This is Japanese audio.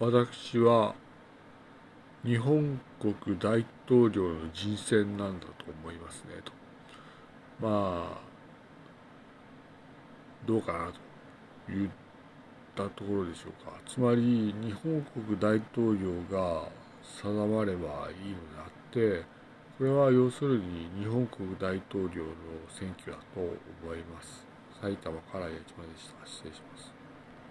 私は日本国大統領の人選なんだと思いますねと。まあどうかなと言ったところでしょうか。つまり日本国大統領が定まればいいのであってこれは要するに日本国大統領の選挙だと思います。埼玉から八千葉でした失礼します。